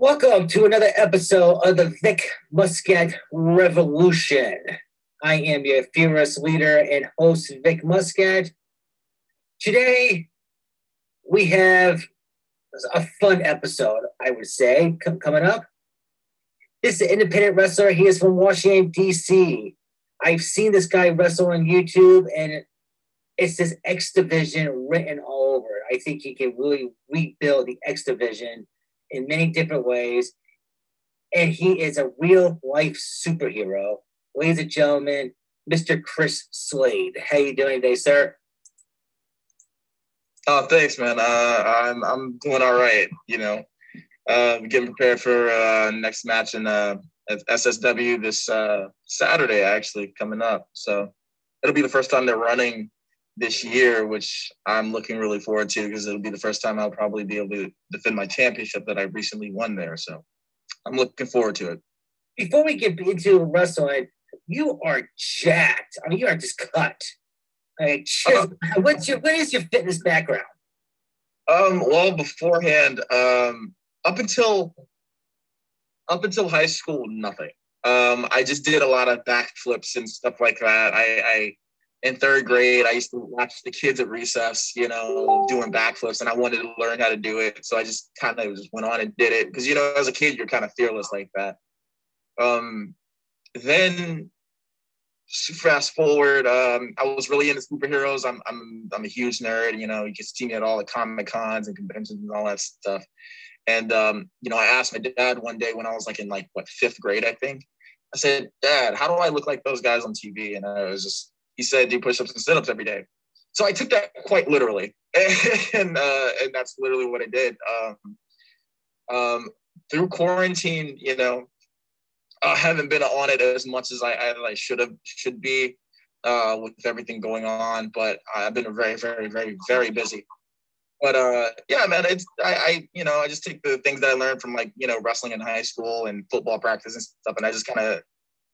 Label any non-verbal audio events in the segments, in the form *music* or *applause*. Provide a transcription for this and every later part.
Welcome to another episode of the Vic Muscat Revolution. I am your fearless leader and host, Vic Muscat. Today, we have a fun episode, I would say, com- coming up. This is an independent wrestler. He is from Washington, D.C. I've seen this guy wrestle on YouTube, and it's this X Division written all over. I think he can really rebuild the X Division in many different ways. And he is a real life superhero. Ladies and gentlemen, Mr. Chris Slade. How you doing today, sir? Oh, thanks, man. Uh, I'm I'm doing all right. You know, uh, getting prepared for uh, next match in uh, SSW this uh, Saturday, actually coming up. So it'll be the first time they're running this year, which I'm looking really forward to because it'll be the first time I'll probably be able to defend my championship that I recently won there. So I'm looking forward to it. Before we get into wrestling, you are jacked. I mean, you are just cut. Like, just, uh, *laughs* what's your what is your fitness background? Um, well, beforehand, um, up until up until high school, nothing. Um, I just did a lot of backflips and stuff like that. I, I in third grade, I used to watch the kids at recess, you know, doing backflips, and I wanted to learn how to do it. So I just kind of just went on and did it because, you know, as a kid, you're kind of fearless like that. Um, then fast forward, um, I was really into superheroes. I'm, I'm, I'm a huge nerd. You know, you can see me at all the comic cons and conventions and all that stuff. And um, you know, I asked my dad one day when I was like in like what fifth grade, I think. I said, Dad, how do I look like those guys on TV? And I was just he said do push-ups and sit-ups every day. So I took that quite literally, *laughs* and uh, and that's literally what I did. Um, um, through quarantine, you know, I haven't been on it as much as I, I should have should be uh, with everything going on, but I've been very, very, very, very busy. But uh, yeah, man, it's I, I, you know, I just take the things that I learned from like you know wrestling in high school and football practice and stuff, and I just kind of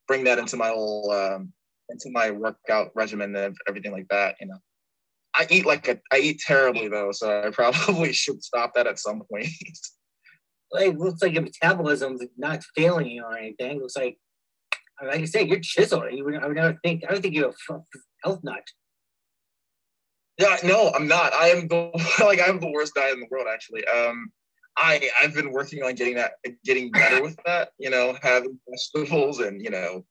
bring that into my whole um, into my workout regimen and everything like that. You know, I eat like a, I eat terribly though, so I probably *laughs* should stop that at some point. *laughs* like looks like your metabolism's not failing you or anything. It looks like, like I said, you're chiseled. You would, I would never think. I don't think you're a health nut. Yeah, no, I'm not. I am the *laughs* like I'm the worst diet in the world actually. Um, I I've been working on getting that getting better with that. You know, having vegetables and you know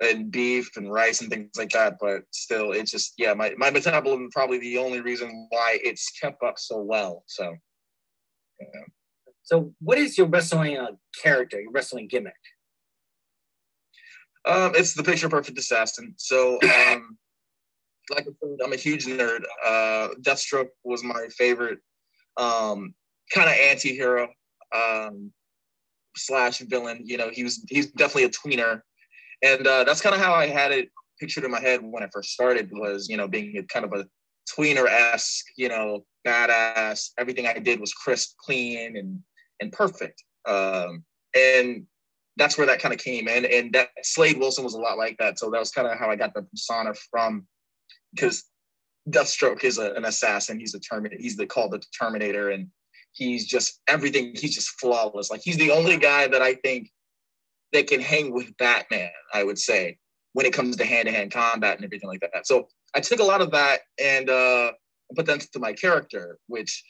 and beef and rice and things like that. But still, it's just yeah, my my metabolism probably the only reason why it's kept up so well. So. Yeah. So, what is your wrestling uh, character, your wrestling gimmick? Um, it's the picture perfect assassin. So, um, like I said, I'm a huge nerd. Uh, Deathstroke was my favorite um, kind of anti-hero um, slash villain. You know, he was he's definitely a tweener and uh, that's kind of how I had it pictured in my head when I first started was you know being kind of a tweener esque, you know, badass. Everything I did was crisp, clean, and and perfect. Um, and that's where that kind of came in. And that Slade Wilson was a lot like that. So that was kind of how I got the persona from, because Deathstroke is a, an assassin. He's a Terminator. He's the called the Terminator, and he's just everything. He's just flawless. Like he's the only guy that I think that can hang with Batman, I would say, when it comes to hand to hand combat and everything like that. So I took a lot of that and uh, put that into my character, which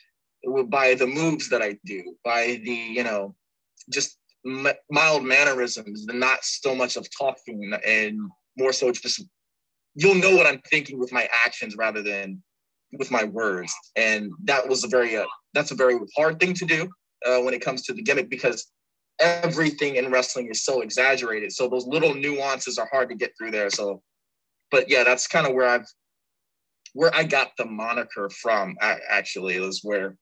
by the moves that I do, by the, you know, just mild mannerisms, not so much of talking and more so just you'll know what I'm thinking with my actions rather than with my words. And that was a very, uh, that's a very hard thing to do uh, when it comes to the gimmick because everything in wrestling is so exaggerated. So those little nuances are hard to get through there. So, but yeah, that's kind of where I've where I got the moniker from. Actually, is where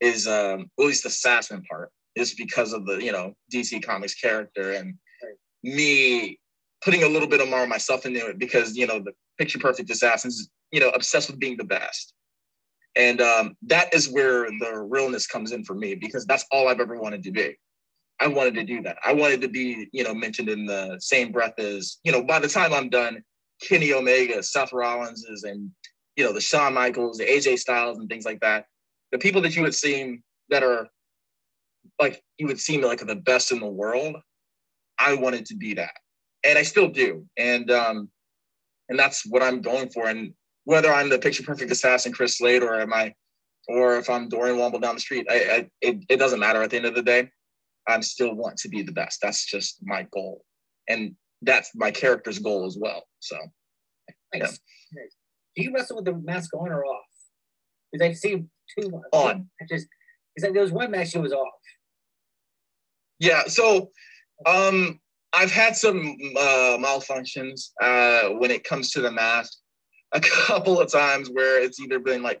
is um at least the assassin part is because of the you know DC Comics character and me putting a little bit of more of myself into it because you know the picture perfect assassins is you know obsessed with being the best and um, that is where the realness comes in for me because that's all I've ever wanted to be. I wanted to do that. I wanted to be, you know, mentioned in the same breath as, you know, by the time I'm done, Kenny Omega, Seth Rollins is, and, you know, the Shawn Michaels, the AJ Styles and things like that. The people that you would see that are like you would seem like the best in the world. I wanted to be that, and I still do, and um, and that's what I'm going for. And whether I'm the picture perfect assassin Chris Slade or am I, or if I'm Dorian Womble down the street, I, I it, it doesn't matter at the end of the day. I still want to be the best. That's just my goal, and that's my character's goal as well. So. Yeah. Do you wrestle with the mask on or off? Because I've seen two on. I just because like, there was one match that was off. Yeah. So, um, I've had some uh, malfunctions uh, when it comes to the mask. A *laughs* couple of times where it's either been like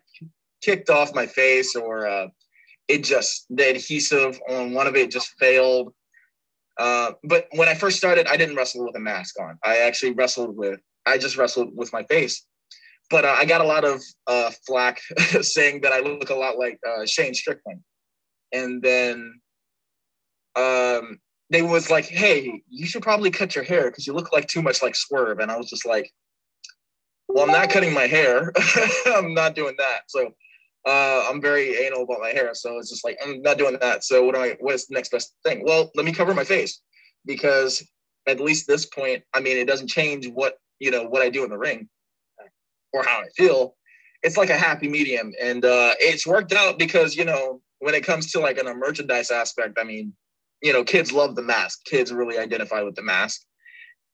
kicked off my face or uh, it just the adhesive on one of it just failed. Uh, but when I first started, I didn't wrestle with a mask on. I actually wrestled with I just wrestled with my face. But uh, I got a lot of uh, flack *laughs* saying that I look a lot like uh, Shane Strickland. And then um, they was like, "Hey, you should probably cut your hair because you look like too much like Swerve." And I was just like, "Well, I'm not cutting my hair. *laughs* I'm not doing that." So uh, I'm very anal about my hair, so it's just like I'm not doing that. So what do I? What's the next best thing? Well, let me cover my face because at least this point, I mean, it doesn't change what you know what I do in the ring or how I feel. It's like a happy medium, and uh, it's worked out because you know when it comes to like an a merchandise aspect, I mean, you know, kids love the mask. Kids really identify with the mask.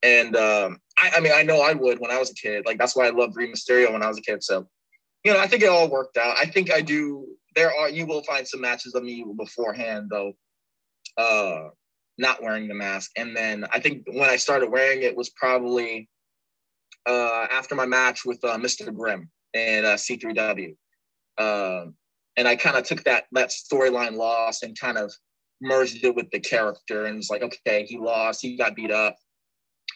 And um, I, I mean, I know I would when I was a kid. Like that's why I loved Rey Mysterio when I was a kid. So you know, I think it all worked out. I think I do. There are you will find some matches of me beforehand though, uh, not wearing the mask, and then I think when I started wearing it was probably uh, after my match with uh, Mr. Grimm and uh, C3W, uh, and I kind of took that that storyline loss and kind of merged it with the character, and it's like, okay, he lost, he got beat up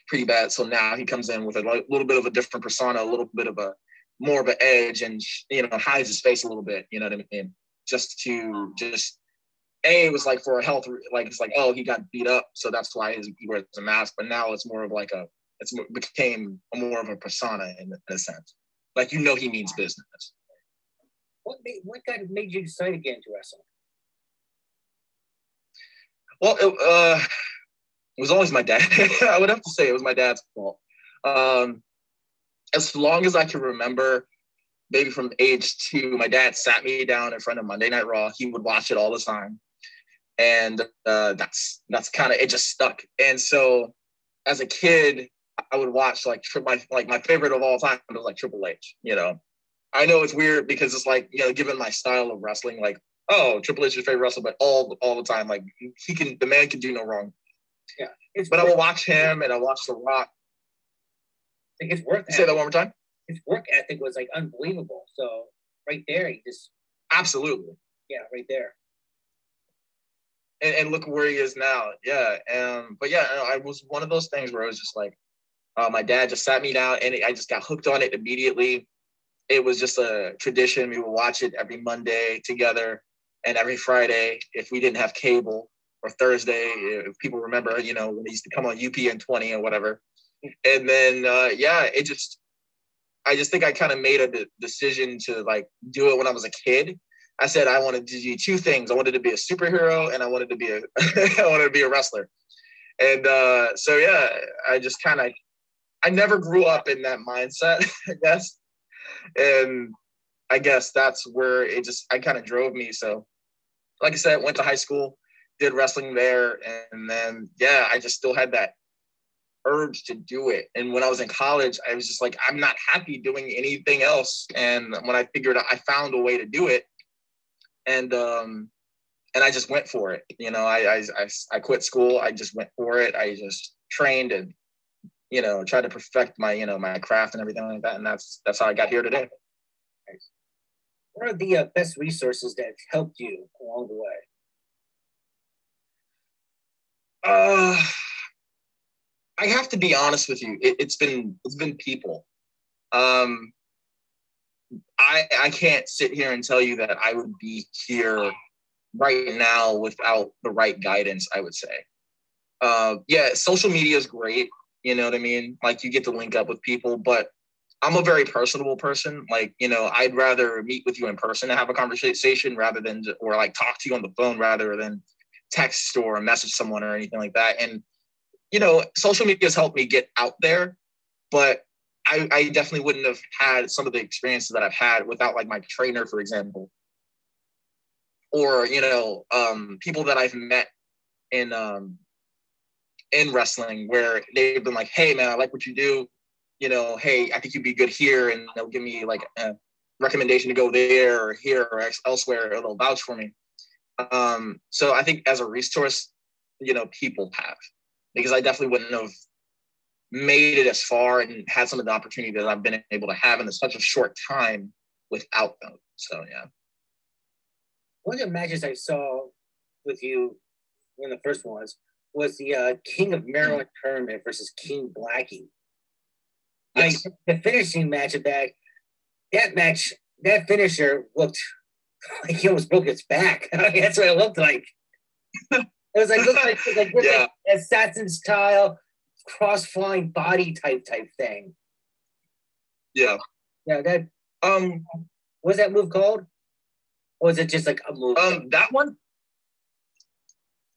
pretty bad, so now he comes in with a little bit of a different persona, a little bit of a more of an edge and you know hides his face a little bit. You know what I mean? Just to just a it was like for a health like it's like oh he got beat up so that's why he wears a mask. But now it's more of like a it's became more of a persona in, in a sense. Like you know he means business. What made, what kind of made you decide to get into wrestling? Well, it, uh, it was always my dad. *laughs* I would have to say it was my dad's fault. Um, as long as I can remember, maybe from age two, my dad sat me down in front of Monday Night Raw. He would watch it all the time, and uh, that's that's kind of it. Just stuck. And so, as a kid, I would watch like my like my favorite of all time was like Triple H. You know, I know it's weird because it's like you know, given my style of wrestling, like oh, Triple H is your favorite wrestler, but all all the time, like he can, the man can do no wrong. Yeah, but I will watch him and I watch The Rock like his work. Say that one more time. His work ethic was like unbelievable. So right there, he just absolutely. Yeah, right there. And, and look where he is now. Yeah. Um. But yeah, I was one of those things where I was just like, uh, my dad just sat me down, and I just got hooked on it immediately. It was just a tradition. We would watch it every Monday together, and every Friday if we didn't have cable, or Thursday if people remember, you know, when they used to come on UPN 20 or whatever and then uh, yeah, it just I just think I kind of made a decision to like do it when I was a kid. I said I wanted to do two things. I wanted to be a superhero and I wanted to be a *laughs* I wanted to be a wrestler. And uh, so yeah, I just kind of I never grew up in that mindset, *laughs* I guess. And I guess that's where it just I kind of drove me. So like I said, went to high school, did wrestling there, and then yeah, I just still had that urge to do it. And when I was in college, I was just like, I'm not happy doing anything else. And when I figured out, I found a way to do it, and um, and I just went for it. You know, I I I, I quit school. I just went for it. I just trained and you know tried to perfect my you know my craft and everything like that. And that's that's how I got here today. What are the uh, best resources that helped you along the way? Uh I have to be honest with you. It, has been it's been people. Um, I I can't sit here and tell you that I would be here right now without the right guidance. I would say, uh, yeah, social media is great. You know what I mean? Like you get to link up with people, but I'm a very personable person. Like, you know, I'd rather meet with you in person and have a conversation rather than, or like talk to you on the phone rather than text or message someone or anything like that. And you know, social media has helped me get out there, but I, I definitely wouldn't have had some of the experiences that I've had without like my trainer, for example, or you know, um, people that I've met in um, in wrestling where they've been like, "Hey, man, I like what you do. You know, hey, I think you'd be good here," and they'll give me like a recommendation to go there or here or elsewhere, or they'll vouch for me. Um, so I think as a resource, you know, people have because I definitely wouldn't have made it as far and had some of the opportunity that I've been able to have in such a short time without them. So yeah. One of the matches I saw with you, one of the first ones, was was the uh, King of Maryland tournament versus King Blackie. Yes. I, the finishing match of that, that match, that finisher looked like he almost broke his back. *laughs* that's what it looked like. it was like looked like, like, *laughs* yeah. like assassin style, cross flying body type type thing. Yeah. Yeah. That um, what's that move called? Or was it just like a move? Um, that one.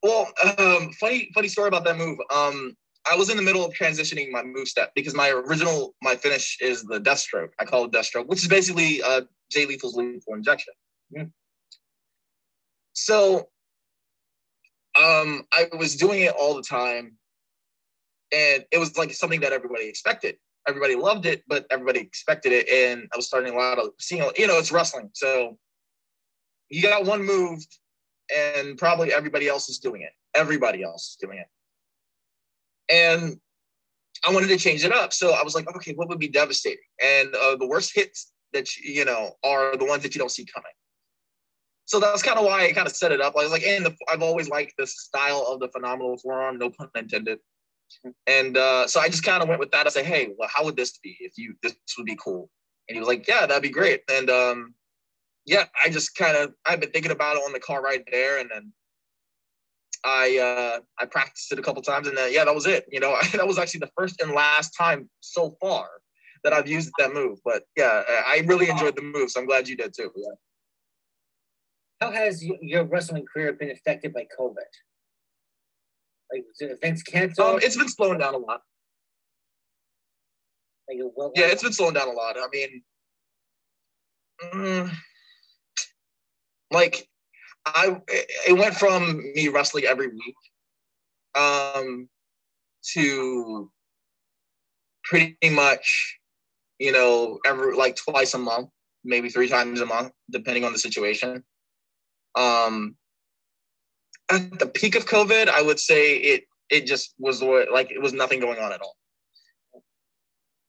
Well, um, funny funny story about that move. Um, I was in the middle of transitioning my move step because my original my finish is the death stroke. I call it death stroke, which is basically uh, Jay Lethal's lethal injection. Mm-hmm. So um, I was doing it all the time, and it was like something that everybody expected. Everybody loved it, but everybody expected it, and I was starting a lot of seeing. You know, it's wrestling, so you got one move, and probably everybody else is doing it. Everybody else is doing it, and I wanted to change it up. So I was like, okay, what would be devastating? And uh, the worst hits that you, you know are the ones that you don't see coming. So that's kind of why I kind of set it up. I was like, and the, I've always liked the style of the phenomenal forearm, no pun intended. And uh, so I just kind of went with that. I said, hey, well, how would this be if you this would be cool? And he was like, yeah, that'd be great. And um, yeah, I just kind of I've been thinking about it on the car right there, and then I uh, I practiced it a couple times, and then yeah, that was it. You know, *laughs* that was actually the first and last time so far that I've used that move. But yeah, I really enjoyed the move, so I'm glad you did too. Yeah. How has your wrestling career been affected by COVID? Like events canceled? Um, it's been slowing down a lot. Like, what, yeah, it's been slowing down a lot. I mean, mm, like I it went from me wrestling every week um to pretty much you know every like twice a month maybe three times a month depending on the situation um at the peak of covid i would say it it just was like it was nothing going on at all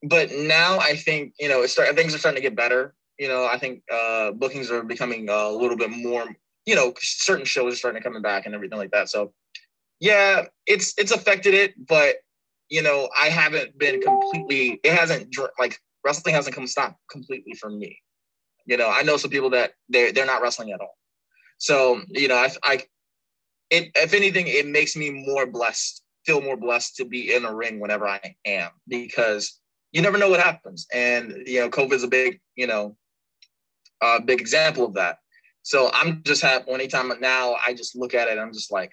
but now i think you know it start things are starting to get better you know, I think uh, bookings are becoming a little bit more, you know, certain shows are starting to coming back and everything like that. So, yeah, it's it's affected it, but you know, I haven't been completely. It hasn't like wrestling hasn't come stop completely for me. You know, I know some people that they they're not wrestling at all. So, you know, I I it if anything, it makes me more blessed, feel more blessed to be in a ring whenever I am because you never know what happens. And you know, COVID's a big, you know, a big example of that. So I'm just happy anytime now I just look at it, I'm just like,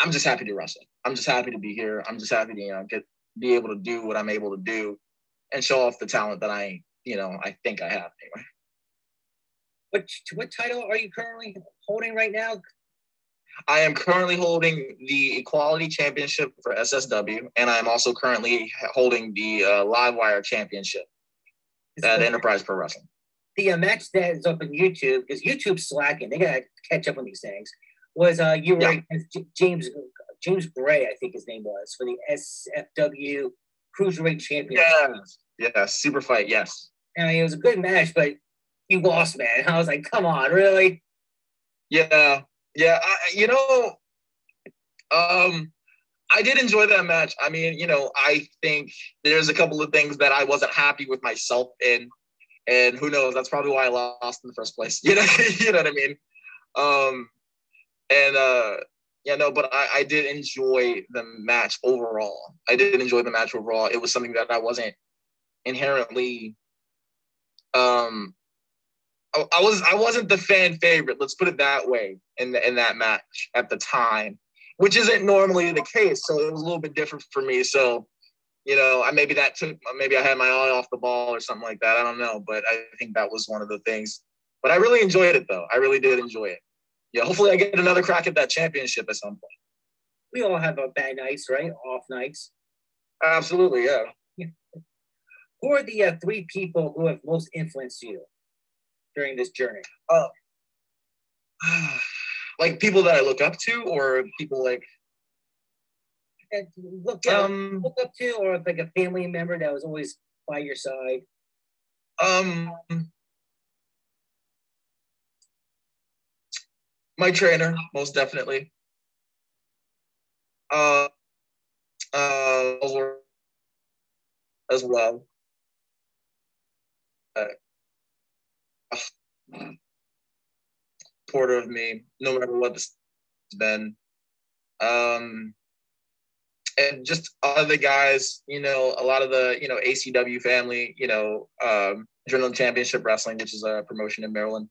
I'm just happy to wrestle. I'm just happy to be here. I'm just happy to, you know, get be able to do what I'm able to do and show off the talent that I, you know, I think I have anyway. What what title are you currently holding right now? I am currently holding the Equality Championship for SSW, and I am also currently holding the uh, Live Wire Championship at Enterprise Pro Wrestling the uh, match that is up on YouTube because YouTube's slacking. They gotta catch up on these things. Was uh you were yeah. James James Gray, I think his name was for the SFW Cruiserweight Championship. Yeah, yeah, super fight. Yes. And it was a good match, but you lost, man. I was like, come on, really? Yeah, yeah. I, you know, um, I did enjoy that match. I mean, you know, I think there's a couple of things that I wasn't happy with myself in and who knows? That's probably why I lost in the first place. *laughs* You know, you know what I mean? Um, and uh, yeah, no, but I, I did enjoy the match overall. I did enjoy the match overall. It was something that I wasn't inherently um I, I was I wasn't the fan favorite. Let's put it that way in the, in that match at the time, which isn't normally the case. So it was a little bit different for me. So you know, I maybe that took maybe I had my eye off the ball or something like that. I don't know, but I think that was one of the things. But I really enjoyed it though. I really did enjoy it. Yeah, hopefully I get another crack at that championship at some point. We all have our bad nights, right? Off nights. Absolutely, yeah. *laughs* Who are the uh, three people who have most influenced you during this journey? Uh, *sighs* like people that I look up to, or people like look up, um, look up to, or like a family member that was always by your side? Um, my trainer, most definitely. Uh, uh, as well. Uh, *sighs* supporter of me, no matter what this has been. Um, and just other guys, you know, a lot of the, you know, ACW family, you know, um, Adrenaline Championship Wrestling, which is a promotion in Maryland.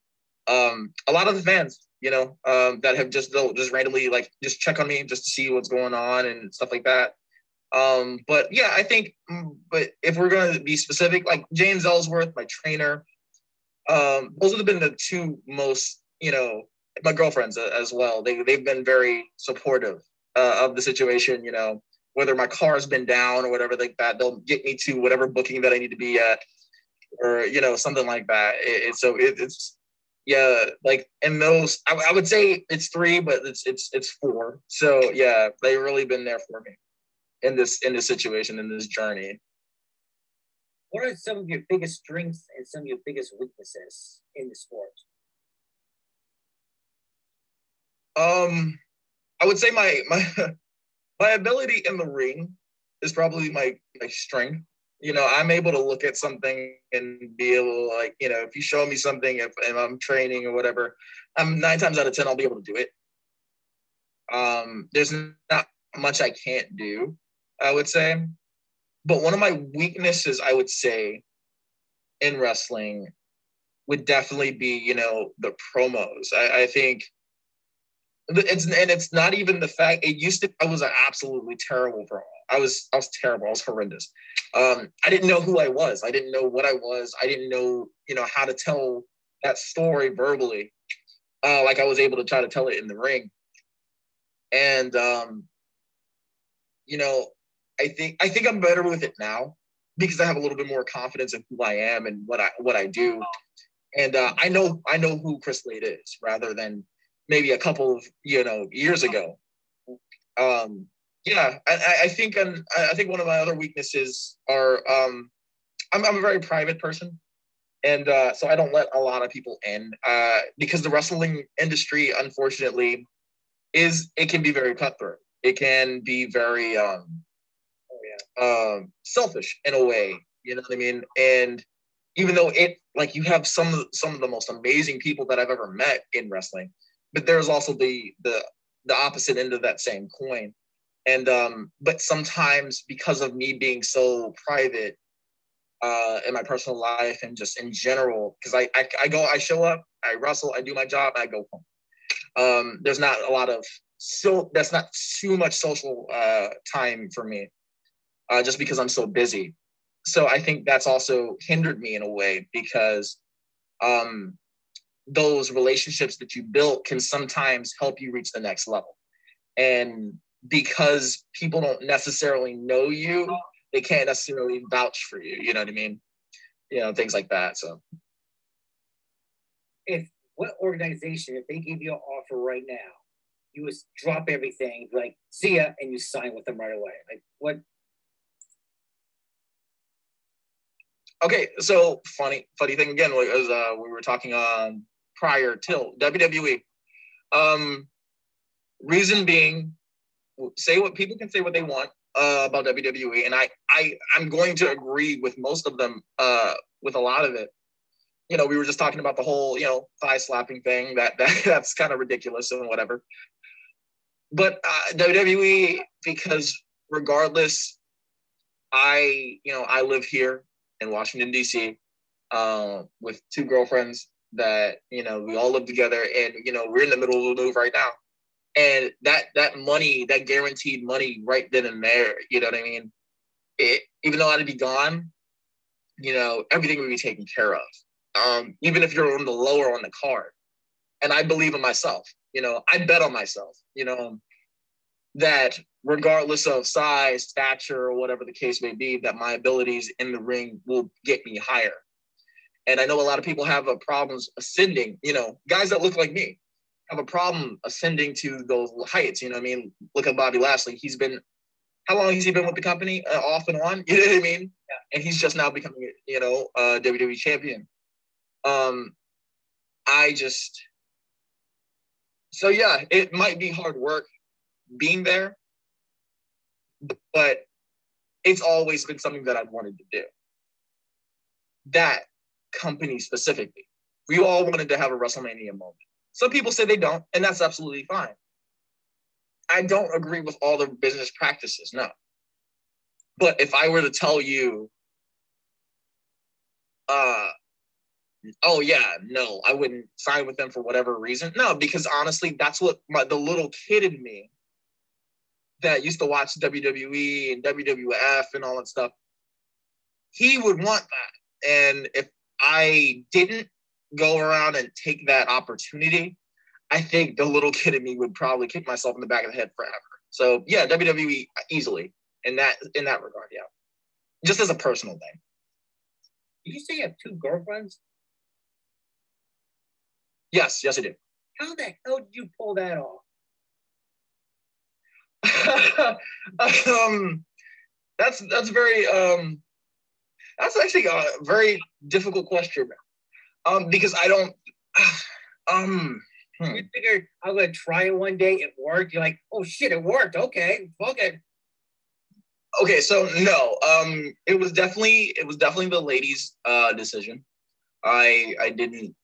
Um, a lot of the fans, you know, um, that have just they'll just randomly like just check on me just to see what's going on and stuff like that. Um, but yeah, I think, mm, but if we're going to be specific, like James Ellsworth, my trainer, um, those have been the two most, you know, my girlfriends as well. They they've been very supportive uh, of the situation. You know, whether my car has been down or whatever like that, they'll get me to whatever booking that I need to be at, or you know something like that. It, it, so it, it's yeah, like in those, I, I would say it's three, but it's it's it's four. So yeah, they've really been there for me in this in this situation in this journey. What are some of your biggest strengths and some of your biggest weaknesses in the sport? Um, I would say my my *laughs* my ability in the ring is probably my my strength. You know, I'm able to look at something and be able like, you know, if you show me something, if, if I'm training or whatever, I'm nine times out of ten I'll be able to do it. Um, there's not much I can't do. I would say. But one of my weaknesses, I would say, in wrestling would definitely be, you know, the promos. I, I think it's and it's not even the fact it used to I was an absolutely terrible promo. I was I was terrible. I was horrendous. Um, I didn't know who I was. I didn't know what I was. I didn't know, you know, how to tell that story verbally. Uh, like I was able to try to tell it in the ring. And um, you know, I think I think I'm better with it now because I have a little bit more confidence in who I am and what I what I do, and uh, I know I know who Chris Slade is rather than maybe a couple of you know years ago. Um, yeah, I, I think and I think one of my other weaknesses are um, I'm, I'm a very private person, and uh, so I don't let a lot of people in uh, because the wrestling industry, unfortunately, is it can be very cutthroat. It can be very um, um, selfish in a way. You know what I mean? And even though it like you have some some of the most amazing people that I've ever met in wrestling, but there's also the the the opposite end of that same coin. And um, but sometimes because of me being so private uh, in my personal life and just in general, because I, I I go I show up, I wrestle, I do my job, I go home. Um, there's not a lot of so that's not too much social uh, time for me uh, just because I'm so busy. So I think that's also hindered me in a way because um, those relationships that you built can sometimes help you reach the next level. And because people don't necessarily know you, they can't necessarily vouch for you. You know what I mean? You know, things like that. So, if what organization, if they give you an offer right now, you would drop everything, like see ya, and you sign with them right away. Like what Okay, so funny, funny thing again was uh, we were talking on prior till WWE. Um, reason being, say what people can say what they want uh, about WWE, and I, I, I'm going to agree with most of them, uh, with a lot of it. You know, we were just talking about the whole, you know, thigh slapping thing. That, *laughs* that that's kind of ridiculous and whatever. But uh, WWE, because regardless, I, you know, I live here in Washington D.C. Uh, with two girlfriends. that you know we all live together, and you know we're in the middle of a move right now, and that that money, that guaranteed money, right then and there, you know what I mean? It, even though I'd be gone, you know everything would be taken care of. Um, even if you're on the lower on the card, and I believe in myself. You know, I bet on myself. You know, that regardless of size, stature, or whatever the case may be, that my abilities in the ring will get me higher. And I know a lot of people have a problems ascending, you know, guys that look like me have a problem ascending to those heights. You know I mean? Look at Bobby Lashley. He's been, how long has he been with the company? Uh, off and on. *laughs* You know what I mean? Yeah. And he's just now becoming, you know, a WWE champion. Um, I just, so yeah, it might be hard work being there, but it's always been something that I've wanted to do. That company specifically, we all wanted to have a WrestleMania moment. Some people say they don't, and that's absolutely fine. I don't agree with all the business practices, no. But if I were to tell you, uh, oh yeah, no, I wouldn't sign with them for whatever reason. No, because honestly, that's what my, the little kid in me that used to watch WWE and WWF and all that stuff, he would want that. And if I didn't go around and take that opportunity, I think the little kid in me would probably kick myself in the back of the head forever. So yeah, WWE easily in that in that regard, yeah. Just as a personal thing. Did you say you have two girlfriends? Yes, yes, I did. How the hell did you pull that off? *laughs* um, that's that's very um, that's actually a very difficult question, um, because I don't *sighs* um. Hmm. You figured I'm gonna try it one day. It worked. You're like, oh shit, it worked. Okay, fuck it. Okay, so no, um, it was definitely it was definitely the ladies' uh decision. I I didn't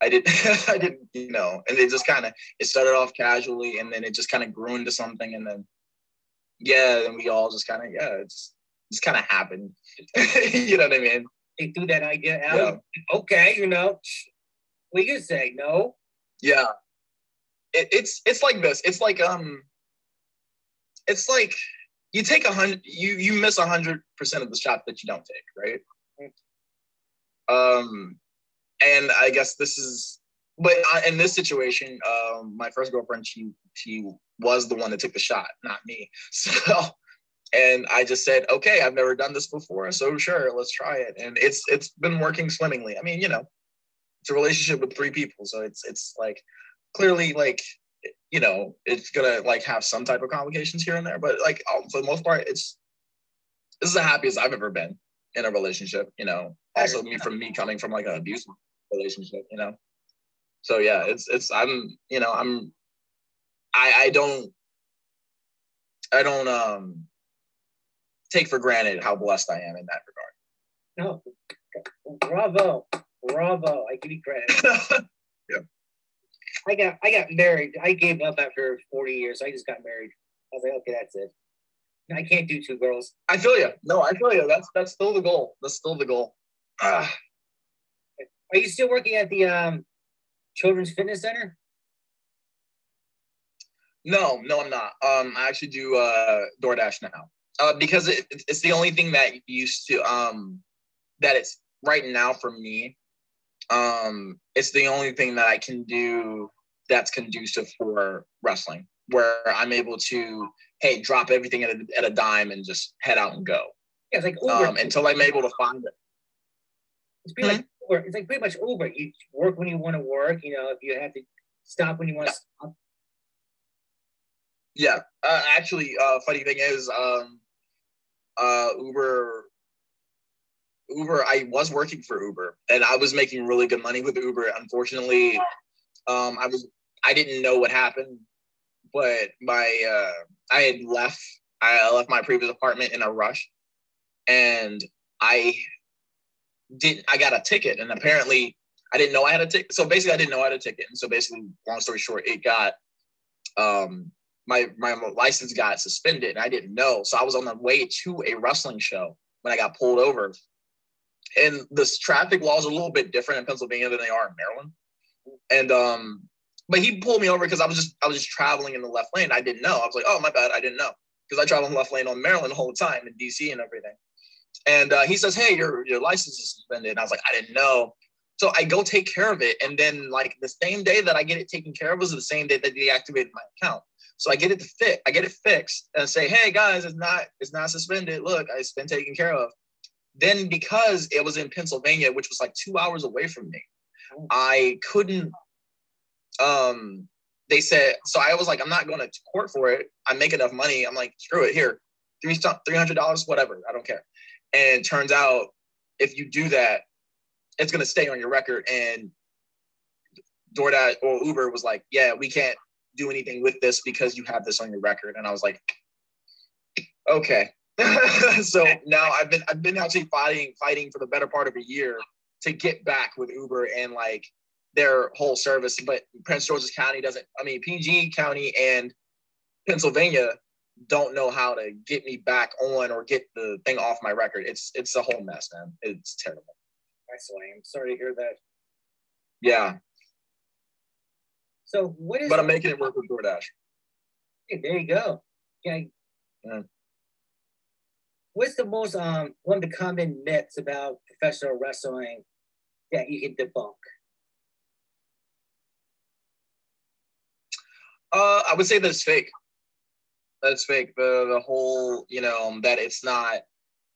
I didn't, *laughs* I didn't, you know, and it just kind of, it started off casually and then it just kind of grew into something. And then, yeah, and we all just kind of, yeah, it's just kind of happened. *laughs* you know what I mean? They threw that idea out. Yeah. Okay, you know, we can say no. Yeah. It, it's, it's like this. It's like, um, it's like you take a hundred, you, you miss a hundred percent of the shot that you don't take, right? Um, and I guess this is, but in this situation, um, my first girlfriend, she she was the one that took the shot, not me. *laughs* So, and I just said, okay, I've never done this before, so sure, let's try it. And it's it's been working swimmingly. I mean, you know, it's a relationship with three people, so it's it's like clearly like you know it's gonna like have some type of complications here and there, but like um, for the most part, it's this is the happiest I've ever been in a relationship. You know, also me from me coming from like an abusive relationship, you know. So yeah, it's it's I'm you know I'm I I don't I don't um take for granted how blessed I am in that regard. No, bravo, bravo! I give you credit. *laughs* yeah. I got I got married. I gave up after 40 years. I just got married. I was like, okay, that's it. I can't do two girls. I feel you. No, I feel you. That's that's still the goal. That's still the goal. Ah. Are you still working at the um, Children's Fitness Center? No, no, I'm not. Um, I actually do uh, DoorDash now uh, because it, it's the only thing that used to um, that it's right now for me. Um, it's the only thing that I can do that's conducive for wrestling, where I'm able to hey drop everything at a, at a dime and just head out and go. Yeah, it's like Uber. Um, until I'm able to find it. It's mm-hmm. like Uber. It's like pretty much Uber. You work when you want to work. You know, if you have to stop when you want to stop. Yeah. Uh, actually, uh, funny thing is, um, uh, Uber. Uber. I was working for Uber, and I was making really good money with Uber. Unfortunately, um, I was. I didn't know what happened, but my uh, I had left. I left my previous apartment in a rush, and I didn't I got a ticket and apparently I didn't know I had a ticket. So basically I didn't know I had a ticket. And so basically, long story short, it got um my my license got suspended and I didn't know. So I was on the way to a wrestling show when I got pulled over. and this traffic laws are a little bit different in Pennsylvania than they are in Maryland. And um, but he pulled me over because I was just I was just traveling in the left lane. I didn't know. I was like, oh my bad, I didn't know because I travel in left lane on Maryland the whole time in DC and everything. And uh, he says, hey, your your license is suspended. And I was like, I didn't know. So I go take care of it, and then like the same day that I get it taken care of was the same day that they deactivated my account. So I get it to fit, I get it fixed, and say, hey guys, it's not it's not suspended. Look, it's been taken care of. Then because it was in Pennsylvania, which was like two hours away from me, I couldn't. Um, they said so. I was like, I'm not going to court for it. I make enough money. I'm like, screw it. Here, three hundred dollars, whatever. I don't care. And turns out, if you do that, it's going to stay on your record. And DoorDash or Uber was like, yeah, we can't do anything with this because you have this on your record. And I was like, okay. *laughs* so now I've been I've been actually fighting fighting for the better part of a year to get back with Uber and like their whole service. But Prince George's County doesn't. I mean, PG County and Pennsylvania don't know how to get me back on or get the thing off my record. It's it's a whole mess, man. It's terrible. That's lame. Sorry to hear that. Yeah. So what is? But I'm making it work with DoorDash. Hey, there you go. Yeah. yeah. What's the most um one of the common myths about professional wrestling that you can debunk? Uh, I would say that it's fake. That it's fake. The the whole, you know, that it's not,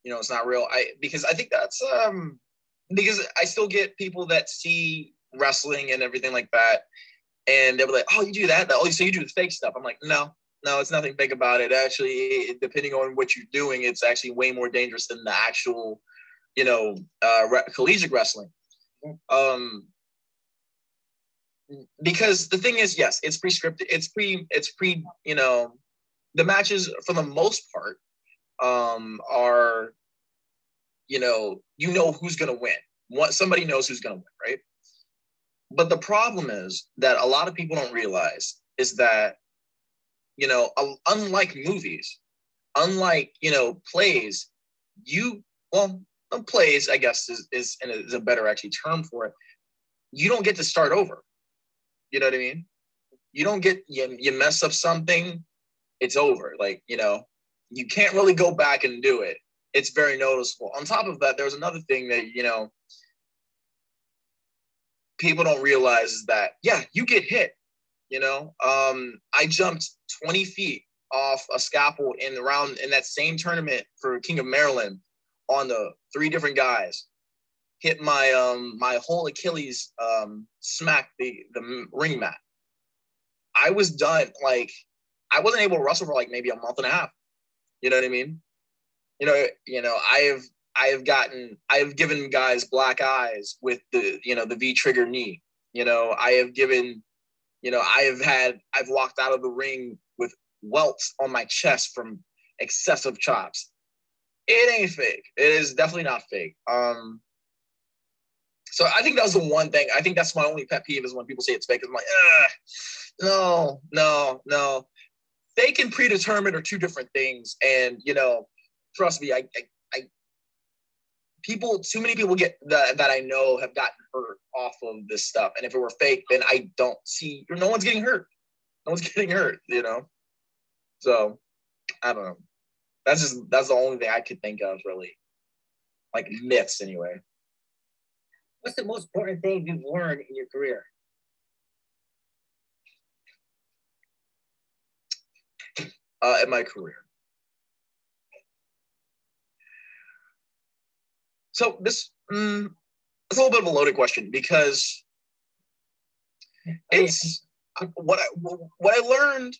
you know, it's not real. I because I think that's um because I still get people that see wrestling and everything like that, and they'll be like, "Oh, you do that? Oh, so you do the fake stuff?" I'm like, "No, no, it's nothing fake about it. Actually, depending on what you're doing, it's actually way more dangerous than the actual, you know, uh, re- collegiate wrestling." Um, because the thing is, yes, it's pre-scripted. It's pre. It's pre. You know, the matches for the most part um, are you know, you know who's going to win. What somebody knows who's going to win, right? But the problem is that a lot of people don't realize is that, you know, unlike movies, unlike you know plays, you well, plays I guess is is, is a better actually term for it. You don't get to start over. You know what I mean? You don't get you, you mess up something, it's over. Like you know, you can't really go back and do it it's very noticeable. On top of that, there's another thing that, you know, people don't realize is that, yeah, you get hit. You know, um, I jumped 20 feet off a scaffold in around in that same tournament for King of Maryland on the three different guys. Hit my um my whole Achilles um smacked the the ring mat. I was done like I wasn't able to wrestle for like maybe a month and a half. You know what I mean? you know, you know, I've I've gotten I've given guys black eyes with the you know the V trigger knee. You know, I have given, you know, I have had I've walked out of the ring with welts on my chest from excessive chops. It ain't fake. It is definitely not fake. Um, so I think that was the one thing. I think that's my only pet peeve is when people say it's fake. I'm like, no, no, no. Fake and predetermined are two different things. And you know, trust me, I, I, I people, too many people get that that I know have gotten hurt off of this stuff. And if it were fake, then I don't see. No one's getting hurt. No one's *laughs* getting hurt. You know. So, I don't know. That's just that's the only thing I could think of really, like myths anyway. What's the most important thing you've learned in your career? Uh, in my career. So this mm, it's a little bit of a loaded question because it's what I what I learned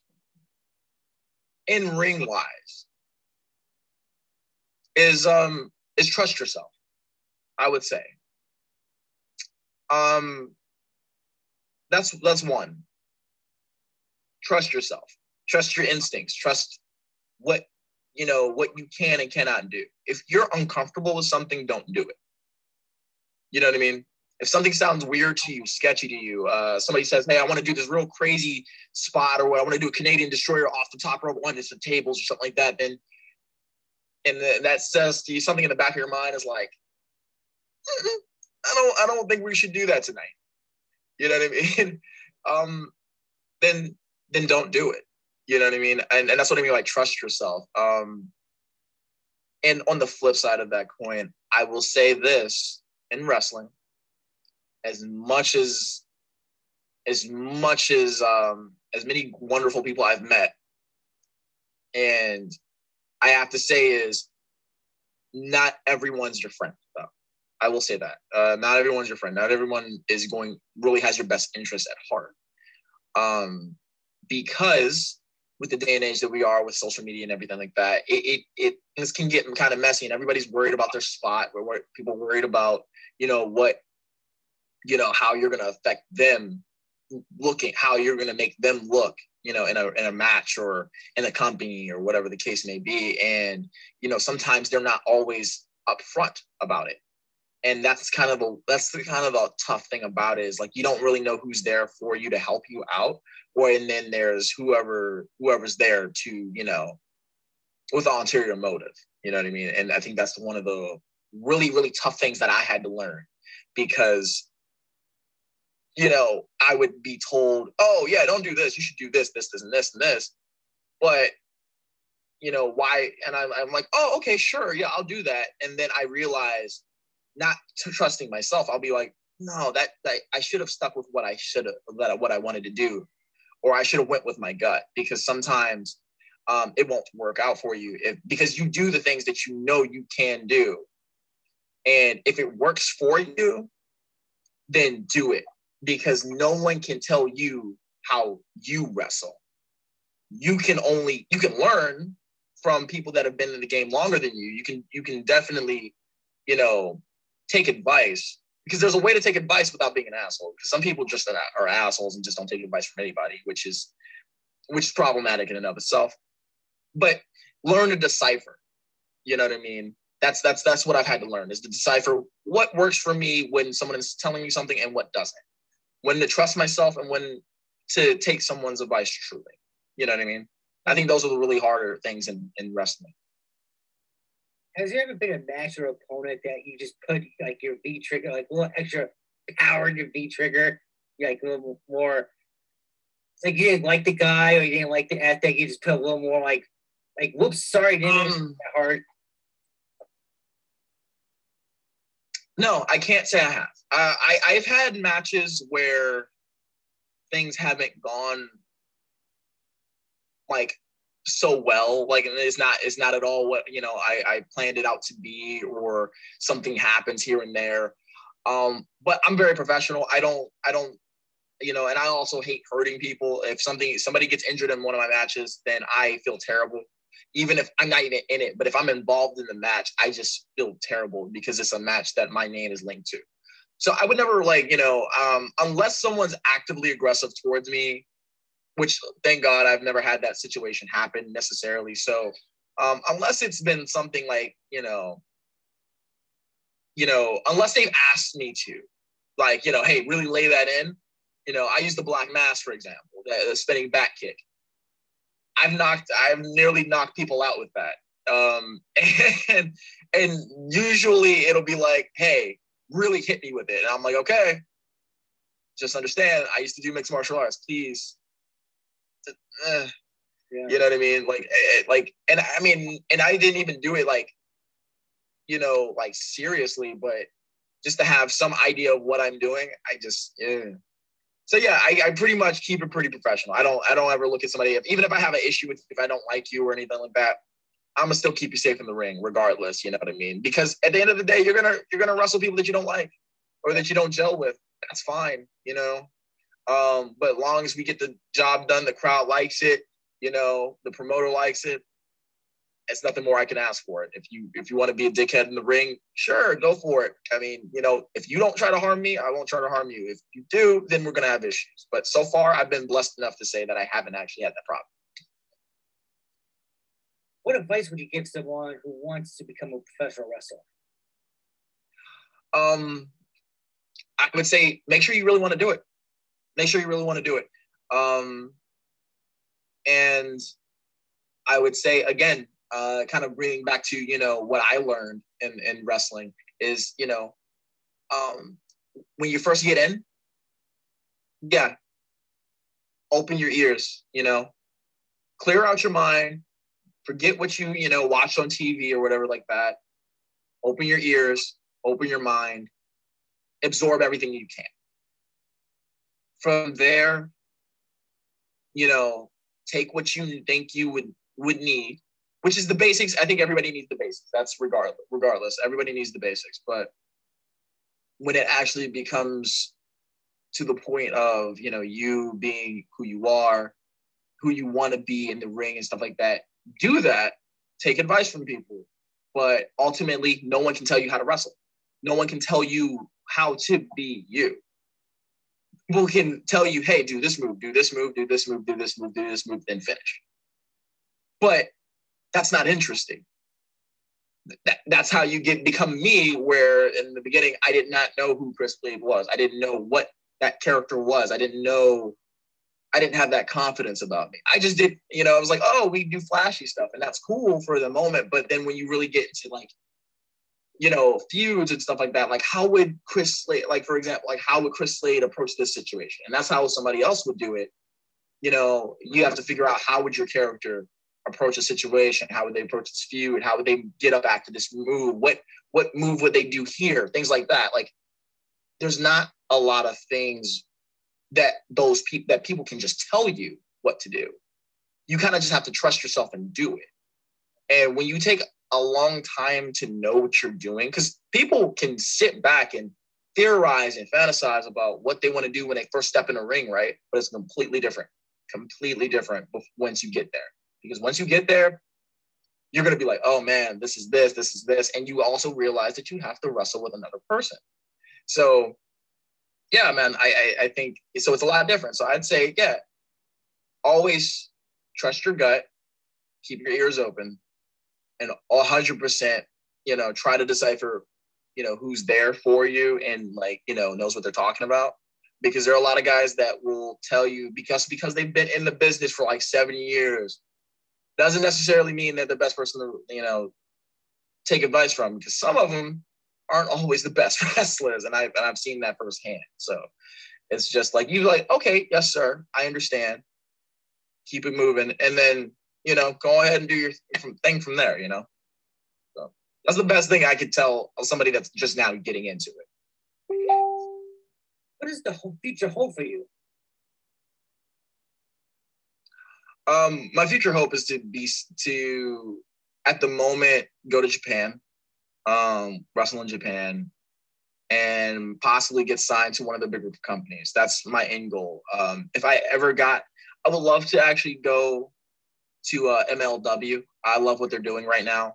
in ring wise is um is trust yourself. I would say. Um that's that's one. Trust yourself. Trust your instincts. Trust what you know what you can and cannot do if you're uncomfortable with something don't do it you know what i mean if something sounds weird to you sketchy to you uh, somebody says hey i want to do this real crazy spot or i want to do a canadian destroyer off the top rope one of the tables or something like that then and that says to you something in the back of your mind is like I don't I don't think we should do that tonight. You know what I mean? *laughs* um, then then don't do it. You know what I mean? And, and that's what I mean, like trust yourself. Um, and on the flip side of that coin, I will say this in wrestling, as much as as much as um as many wonderful people I've met, and I have to say is not everyone's your friend though. I will say that. Uh, not everyone's your friend. Not everyone is going really has your best interest at heart. Um, because with the day and age that we are with social media and everything like that, it it, it can get kind of messy, and everybody's worried about their spot. We're people worried about you know what you know how you're going to affect them looking how you're going to make them look you know in a in a match or in a company or whatever the case may be and you know sometimes they're not always upfront about it and that's kind of a that's the kind of a tough thing about it is like you don't really know who's there for you to help you out or and then there's whoever whoever's there to you know with ulterior motive you know what i mean? And i think that's one of the really really tough things that i had to learn because you know i would be told oh yeah don't do this. You should do this this this and this and this. But you know why and i'm, I'm like oh okay sure. Yeah i'll do that. And then i realize not trusting myself i'll be like no that, that i should have stuck with what i should have what i wanted to do or I should have went with my gut because sometimes um, it won't work out for you if because you do the things that you know you can do, and if it works for you, then do it because no one can tell you how you wrestle. You can only you can learn from people that have been in the game longer than you. You can you can definitely, you know, take advice, because there's a way to take advice without being an asshole. Because some people just are assholes and just don't take advice from anybody, which is which is problematic in and of itself. But learn to decipher. You know what I mean? That's that's that's what I've had to learn is to decipher what works for me when someone is telling me something and what doesn't. When to trust myself and when to take someone's advice truly. You know what I mean? I think those are the really harder things in, in wrestling has there ever been a match or opponent that you just put like your V trigger, like a little extra power in your V trigger, like a little more? Like you didn't like the guy or you didn't like the ethic, you just put a little more like, like whoops, sorry, didn't um, hard. No, I can't say I have. Uh, I I've had matches where things haven't gone like so well like it's not it's not at all what you know I, I planned it out to be or something happens here and there. Um but i'm very professional. I don't i don't you know and i also hate hurting people. If something somebody gets injured in one of my matches then i feel terrible even if i'm not even in it. But if i'm involved in the match i just feel terrible because it's a match that my name is linked to. So i would never like you know um unless someone's actively aggressive towards me which thank God I've never had that situation happen necessarily. So um, unless it's been something like, you know, you know, unless they've asked me to, like, you know, hey, really lay that in. You know, I use the black mass, for example, the, spinning back kick. I've knocked, I've nearly knocked people out with that. Um, *laughs* and and usually it'll be like, hey, really hit me with it. And I'm like, okay, just understand, I used to do mixed martial arts. Please eh, yeah. you know what I mean? Like, eh, eh, like, and I mean, and I didn't even do it like, you know, like seriously, but just to have some idea of what I'm doing, I just, yeah. So yeah, I, I pretty much keep it pretty professional. I don't, I don't ever look at somebody, even if I have an issue with, if I don't like you or anything like that, I'm gonna still keep you safe in the ring, regardless. You know what I mean? Because at the end of the day, you're gonna, you're gonna wrestle people that you don't like or that you don't gel with. That's fine. You know, um, but long as we get the job done, the crowd likes it, you know, the promoter likes it. It's nothing more I can ask for it. If you if you want to be a dickhead in the ring, sure, go for it. I mean, you know, if you don't try to harm me, I won't try to harm you. If you do, then we're gonna have issues. But so far, I've been blessed enough to say that I haven't actually had that problem. What advice would you give someone who wants to become a professional wrestler? Um, I would say make sure you really want to do it make sure you really want to do it. Um, and I would say again, uh, kind of bringing back to you know what I learned in in wrestling is you know um, when you first get in, yeah, open your ears, you know, clear out your mind, forget what you, you know, watch on TV or whatever like that. Open your ears, open your mind, absorb everything you can. From there, you know, take what you think you would would need, which is the basics. I think everybody needs the basics. That's regardless. Regardless, everybody needs the basics. But when it actually becomes to the point of you know you being who you are, who you want to be in the ring and stuff like that, do that. Take advice from people, but ultimately, no one can tell you how to wrestle. No one can tell you how to be you. People can tell you, hey, do this move, do this move, do this move, do this move, do this move, then finish. But that's not interesting. That, that's how you get become me. Where in the beginning, I did not know who Chris Slade was. I didn't know what that character was. I didn't know. I didn't have that confidence about me. I just did, you know, I was like, oh, we do flashy stuff, and that's cool for the moment. But then when you really get into like you know, feuds and stuff like that. Like, how would Chris Slade, like, for example, like, how would Chris Slade approach this situation? And that's how somebody else would do it. You know, you have to figure out how would your character approach a situation? How would they approach this feud? How would they get up after this move? What what move would they do here? Things like that. Like, there's not a lot of things that those people that people can just tell you what to do. You kind of just have to trust yourself and do it. And when you take a long time to know what you're doing because people can sit back and theorize and fantasize about what they want to do when they first step in a ring, right? But it's completely different, completely different once you get there. Because once you get there, you're going to be like, oh man, this is this, this is this. And you also realize that you have to wrestle with another person. So, yeah, man, I, I, I think so. It's a lot different. So I'd say, yeah, always trust your gut, keep your ears open, and 100% you know try to decipher you know who's there for you and like you know knows what they're talking about. Because there are a lot of guys that will tell you because because they've been in the business for like seven years doesn't necessarily mean they're the best person to you know take advice from. Because some of them aren't always the best *laughs* wrestlers and I and I've seen that firsthand. So it's just like you like okay yes sir I understand. Keep it moving. And then you know, go ahead and do your thing from there, you know. So that's the best thing I could tell somebody that's just now getting into it. What does the future hold for you? Um, my future hope is to be to at the moment go to Japan, um, wrestle in Japan, and possibly get signed to one of the bigger companies. That's my end goal. Um, if I ever got, I would love to actually go to uh, MLW. I love what they're doing right now.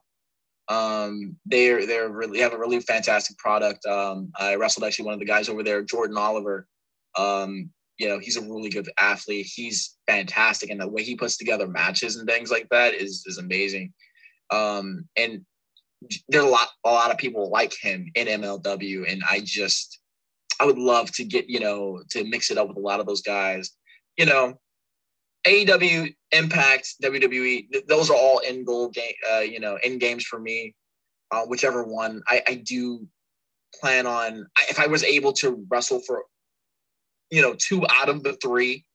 Um, they're they're really have a really fantastic product. Um, I wrestled actually one of the guys over there, Jordan Oliver. Um, you know, he's a really good athlete. He's fantastic, and the way he puts together matches and things like that is is amazing. Um, and there's a lot a lot of people like him in MLW, and I just I would love to get you know to mix it up with a lot of those guys. You know, AEW, Impact, WWE, th- those are all in goal game, uh, you know, in games for me. Uh, whichever one, I, I do plan on. I, if I was able to wrestle for, you know, two out of the three,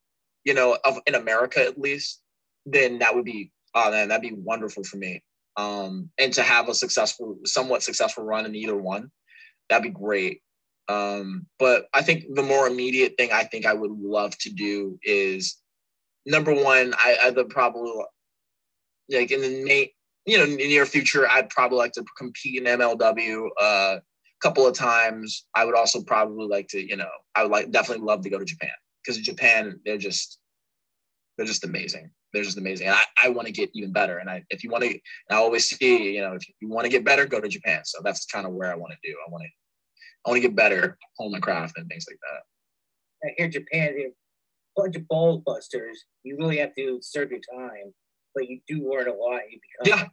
you know, of in America at least, then that would be, oh man, that'd be wonderful for me. Um, and to have a successful, somewhat successful run in either one, that'd be great. Um, but I think the more immediate thing I think I would love to do is number one, I, I would probably like in the May, you know, near future, I'd probably like to compete in MLW a uh, couple of times. I would also probably like to, you know, I would like definitely love to go to Japan because Japan, they're just they're just amazing. They're just amazing. And I, I want to get even better. And I, if you want to, I always see, you know, if you want to get better, go to Japan. So that's kind of where I want to do. I want to, I want to get better, hone my craft and things like that. I hear Japan, bunch of ball busters. You really have to serve your time, but you do learn a lot. You become yeah.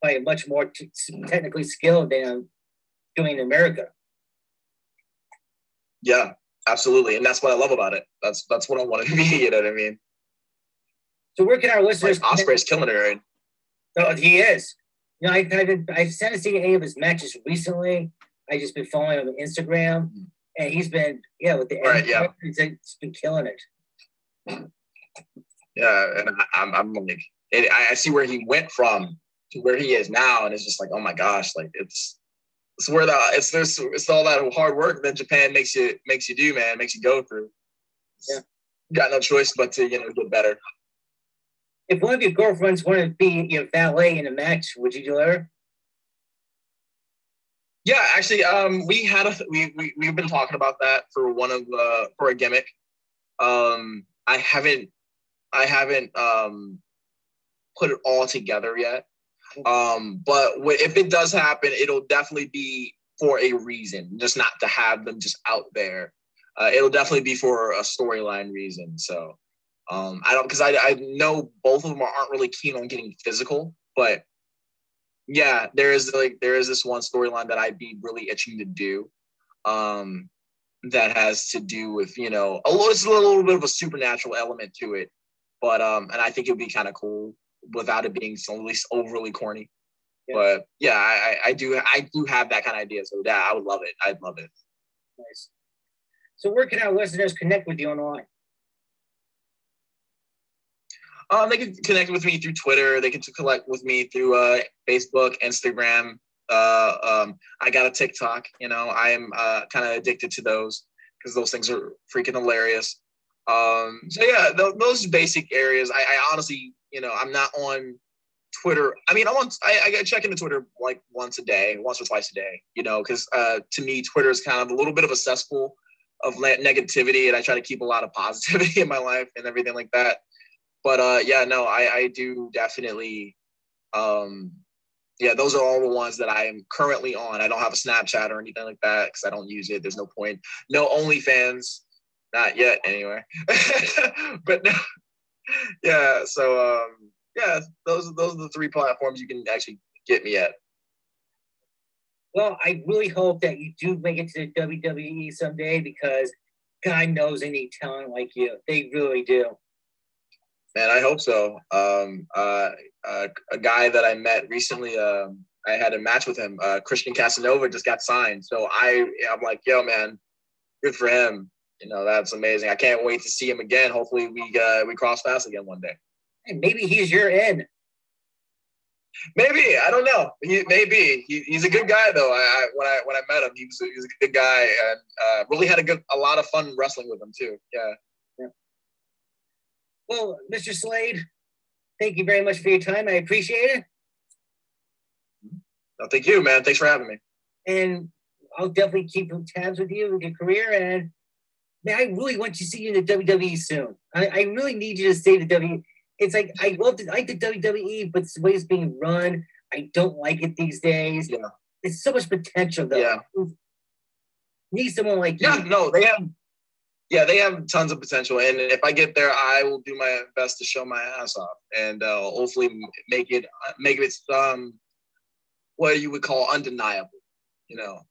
by much more t- technically skilled than doing in America. Yeah, absolutely, and that's what I love about it. That's that's what I want to be. *laughs* You know what I mean? So where can our listeners? Like Ospreay's killing it, right? No, he is. You know, I, I've I've sent to see any of his matches recently. I just been following him on Instagram, mm-hmm. And he's been yeah with the right, yeah. he's been killing it. Yeah, and I, am I'm like, it, I see where he went from to where he is now, and it's just like, oh my gosh, like it's it's where the it's there's it's all that hard work that Japan makes you makes you do, man, makes you go through. Yeah, you got no choice but to you know get better. If one of your girlfriends wanted to be your valet in a match, would you do her? Yeah, actually, um, we had a we, we we've been talking about that for one of uh for a gimmick. Um, I haven't I haven't um put it all together yet. Um, but if it does happen, it'll definitely be for a reason, just not to have them just out there. Uh, it'll definitely be for a storyline reason. So um, I don't because I, I know both of them aren't really keen on getting physical, but yeah, there is like there is this one storyline that I'd be really itching to do. Um, that has to do with you know a little, it's a little bit of a supernatural element to it, but um, and I think it'd be kind of cool without it being so at least overly corny. Yeah. But yeah, I, I do I do have that kind of idea. So yeah, I would love it. I'd love it. Nice. So where can our listeners connect with you online? Um, they can connect with me through Twitter. They can connect with me through uh, Facebook, Instagram. Uh, um, I got a TikTok. You know, I am uh, kind of addicted to those because those things are freaking hilarious. Um, so yeah, th- those basic areas. I, I, honestly, you know, I'm not on Twitter. I mean, I'm on. I, I check into Twitter like once a day, once or twice a day. You know, because uh, to me, Twitter is kind of a little bit of a cesspool of negativity, and I try to keep a lot of *laughs* positivity in my life and everything like that but uh, yeah, no, I, I do definitely. Um, yeah, those are all the ones that I am currently on. I don't have a Snapchat or anything like that because I don't use it. There's no point. No OnlyFans, not yet anyway. *laughs* but no, yeah. So um, yeah, those those are the three platforms you can actually get me at. Well, I really hope that you do make it to the WWE someday because God knows they need talent like you. They really do. Man, I hope so. Um, uh, uh, a guy that I met recently, um, I had a match with him. Uh, Christian Casanova just got signed, so I, I'm like, yo, man, good for him. You know, that's amazing. I can't wait to see him again. Hopefully, we uh, we cross paths again one day. Hey, maybe he's your in. Maybe I don't know. He, maybe he, he's a good guy though. I, I, when I when I met him, he was, he was a good guy and uh, really had a good a lot of fun wrestling with him too. Yeah. Well, Mr. Slade, thank you very much for your time. I appreciate it. No, thank you, man. Thanks for having me. And I'll definitely keep tabs with you with your career. And man, I really want to see you in the WWE soon. I, I really need you to stay the WWE. It's like I love the, I like the WWE, but the way it's being run, I don't like it these days. Yeah. It's so much potential though. Yeah. Need someone like yeah, you. no, they have yeah, they have tons of potential, and if I get there, I will do my best to show my ass off, and uh, hopefully make it make it um what you would call undeniable, you know. *laughs*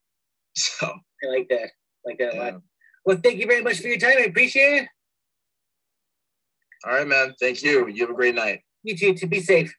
So I like that, like that yeah. Well, thank you very much for your time. I appreciate it. All right, man. Thank you. You have a great night. You too. To be safe.